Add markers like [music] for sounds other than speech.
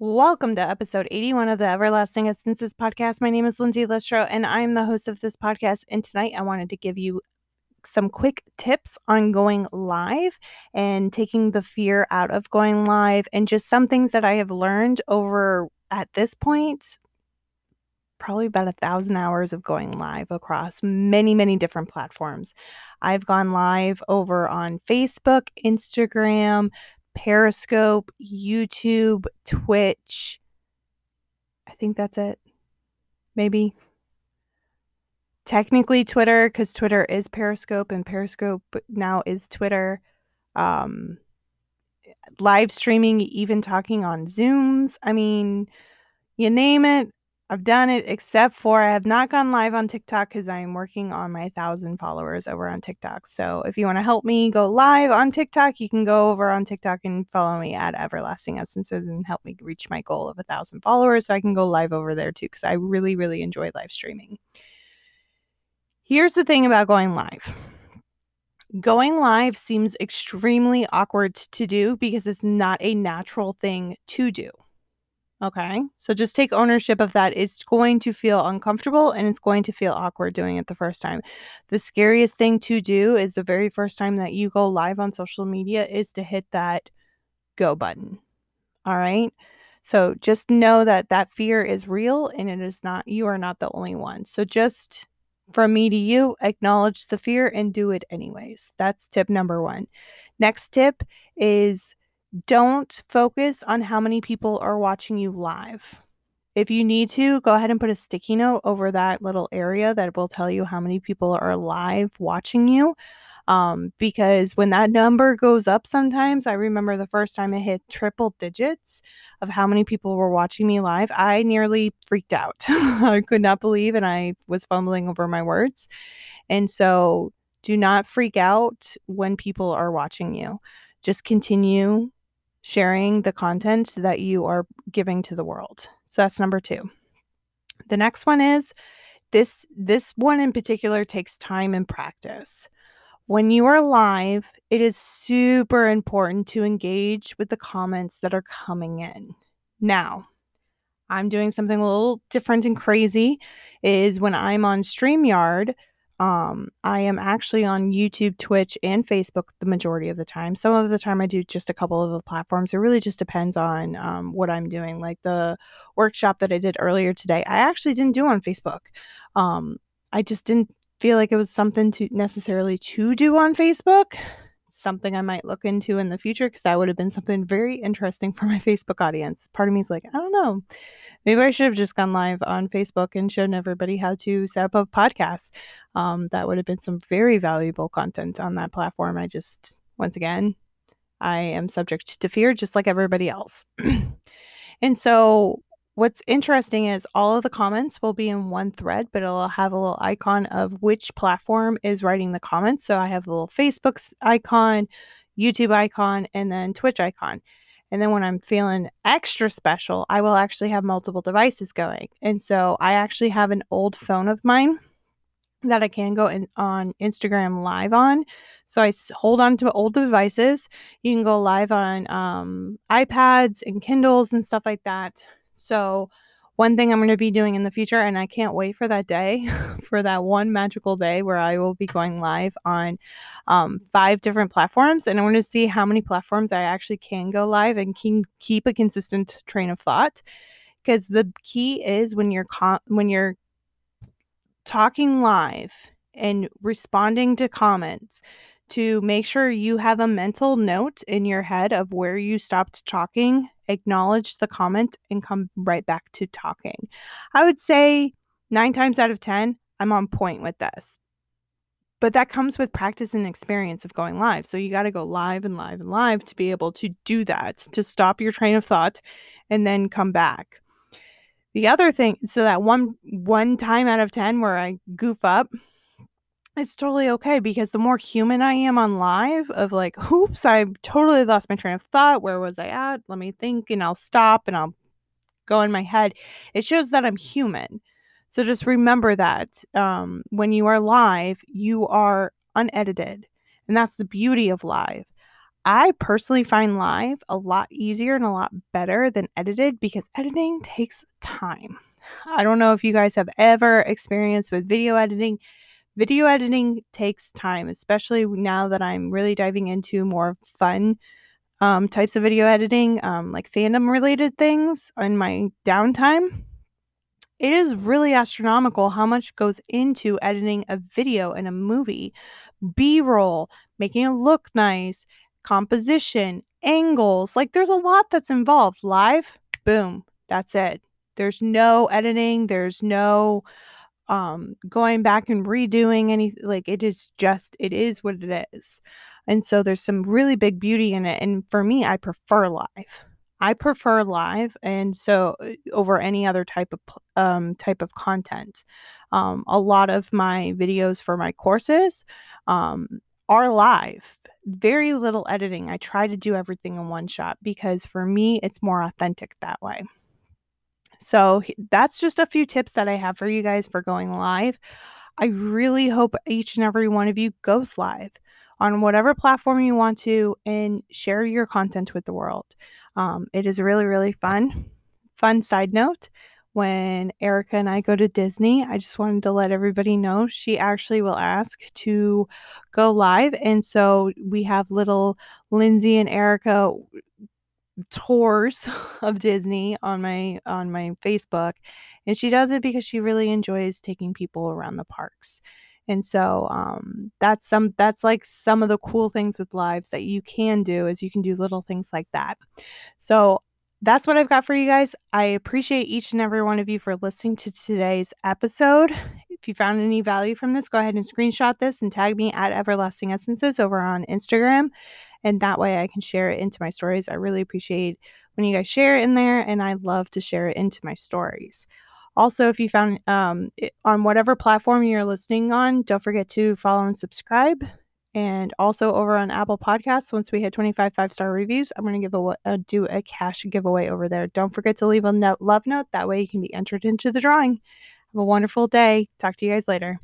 Welcome to episode 81 of the Everlasting Essences podcast. My name is Lindsay Listro, and I'm the host of this podcast. And tonight I wanted to give you some quick tips on going live and taking the fear out of going live, and just some things that I have learned over at this point probably about a thousand hours of going live across many, many different platforms. I've gone live over on Facebook, Instagram, Periscope, YouTube, Twitch. I think that's it. Maybe. Technically Twitter, because Twitter is Periscope and Periscope now is Twitter. Um, live streaming, even talking on Zooms. I mean, you name it, I've done it except for I have not gone live on TikTok because I am working on my thousand followers over on TikTok. So if you want to help me go live on TikTok, you can go over on TikTok and follow me at Everlasting Essences and help me reach my goal of a thousand followers so I can go live over there too because I really, really enjoy live streaming. Here's the thing about going live. Going live seems extremely awkward to do because it's not a natural thing to do. Okay. So just take ownership of that. It's going to feel uncomfortable and it's going to feel awkward doing it the first time. The scariest thing to do is the very first time that you go live on social media is to hit that go button. All right. So just know that that fear is real and it is not, you are not the only one. So just from me to you, acknowledge the fear and do it anyways. That's tip number one. Next tip is don't focus on how many people are watching you live. If you need to, go ahead and put a sticky note over that little area that will tell you how many people are live watching you. Um, because when that number goes up, sometimes I remember the first time it hit triple digits of how many people were watching me live, I nearly freaked out. [laughs] I could not believe, and I was fumbling over my words. And so, do not freak out when people are watching you. Just continue sharing the content that you are giving to the world. So that's number 2. The next one is this this one in particular takes time and practice. When you are live, it is super important to engage with the comments that are coming in. Now, I'm doing something a little different and crazy is when I'm on StreamYard, um, I am actually on YouTube, Twitch, and Facebook the majority of the time. Some of the time I do just a couple of the platforms. It really just depends on um, what I'm doing. Like the workshop that I did earlier today, I actually didn't do on Facebook. Um, I just didn't feel like it was something to necessarily to do on Facebook. Something I might look into in the future because that would have been something very interesting for my [laughs] Facebook audience. Part of me is like, I don't know. Maybe I should have just gone live on Facebook and shown everybody how to set up a podcast. Um, that would have been some very valuable content on that platform. I just, once again, I am subject to fear just like everybody else. [clears throat] and so, what's interesting is all of the comments will be in one thread, but it'll have a little icon of which platform is writing the comments. So, I have a little Facebook icon, YouTube icon, and then Twitch icon. And then when I'm feeling extra special, I will actually have multiple devices going. And so I actually have an old phone of mine that I can go in, on Instagram live on. So I hold on to old devices. You can go live on um, iPads and Kindles and stuff like that. So one thing I'm going to be doing in the future, and I can't wait for that day, [laughs] for that one magical day where I will be going live on um, five different platforms. And I want to see how many platforms I actually can go live and can keep a consistent train of thought. Because the key is when you're con- when you're talking live and responding to comments to make sure you have a mental note in your head of where you stopped talking acknowledge the comment and come right back to talking. I would say nine times out of 10, I'm on point with this. But that comes with practice and experience of going live. So you got to go live and live and live to be able to do that, to stop your train of thought and then come back. The other thing, so that one one time out of 10 where I goof up, it's totally okay because the more human I am on live of like, oops, I totally lost my train of thought. Where was I at? Let me think and I'll stop and I'll go in my head. It shows that I'm human. So just remember that um, when you are live, you are unedited. And that's the beauty of live. I personally find live a lot easier and a lot better than edited because editing takes time. I don't know if you guys have ever experienced with video editing. Video editing takes time, especially now that I'm really diving into more fun um, types of video editing, um, like fandom related things in my downtime. It is really astronomical how much goes into editing a video in a movie. B roll, making it look nice, composition, angles. Like there's a lot that's involved. Live, boom, that's it. There's no editing, there's no um going back and redoing any like it is just it is what it is. And so there's some really big beauty in it and for me I prefer live. I prefer live and so uh, over any other type of um type of content. Um a lot of my videos for my courses um are live. Very little editing. I try to do everything in one shot because for me it's more authentic that way. So that's just a few tips that I have for you guys for going live. I really hope each and every one of you goes live on whatever platform you want to and share your content with the world. Um, it is really, really fun. Fun side note when Erica and I go to Disney, I just wanted to let everybody know she actually will ask to go live. And so we have little Lindsay and Erica tours [laughs] of Disney on my on my Facebook and she does it because she really enjoys taking people around the parks. And so um, that's some that's like some of the cool things with lives that you can do is you can do little things like that. So that's what I've got for you guys. I appreciate each and every one of you for listening to today's episode. If you found any value from this, go ahead and screenshot this and tag me at Everlasting Essences over on Instagram and that way I can share it into my stories. I really appreciate when you guys share it in there, and I love to share it into my stories. Also, if you found um, it, on whatever platform you're listening on, don't forget to follow and subscribe. And also over on Apple Podcasts, once we hit 25 five star reviews, I'm going to give a uh, do a cash giveaway over there. Don't forget to leave a love note. That way you can be entered into the drawing. Have a wonderful day. Talk to you guys later.